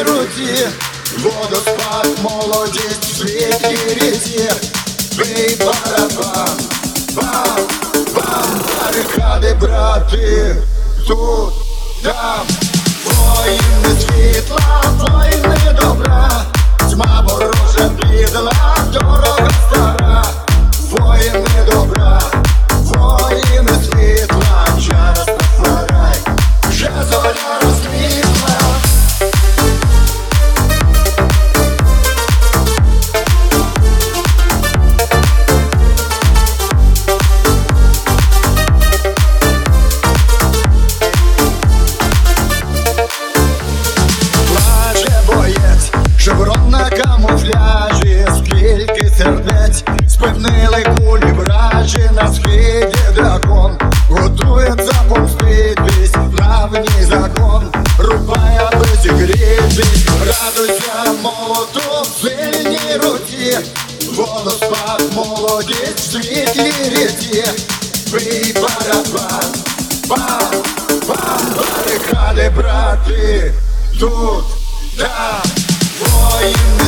руці, водоспад, молодість в світлій ріці, бий барабан, бам, бам, барикади, брати, тут, там, воїни світла, воїни шеврон на камуфляжі, скільки сердець, спинили кулі вражі на схиді дракон, готується помститись, давній закон, рубає без зігрітись, радуйся молоту в сильній руці, водоспад молодість в світлій ріці, бий барабан, бам, бам, барикади, брати, тут, там, you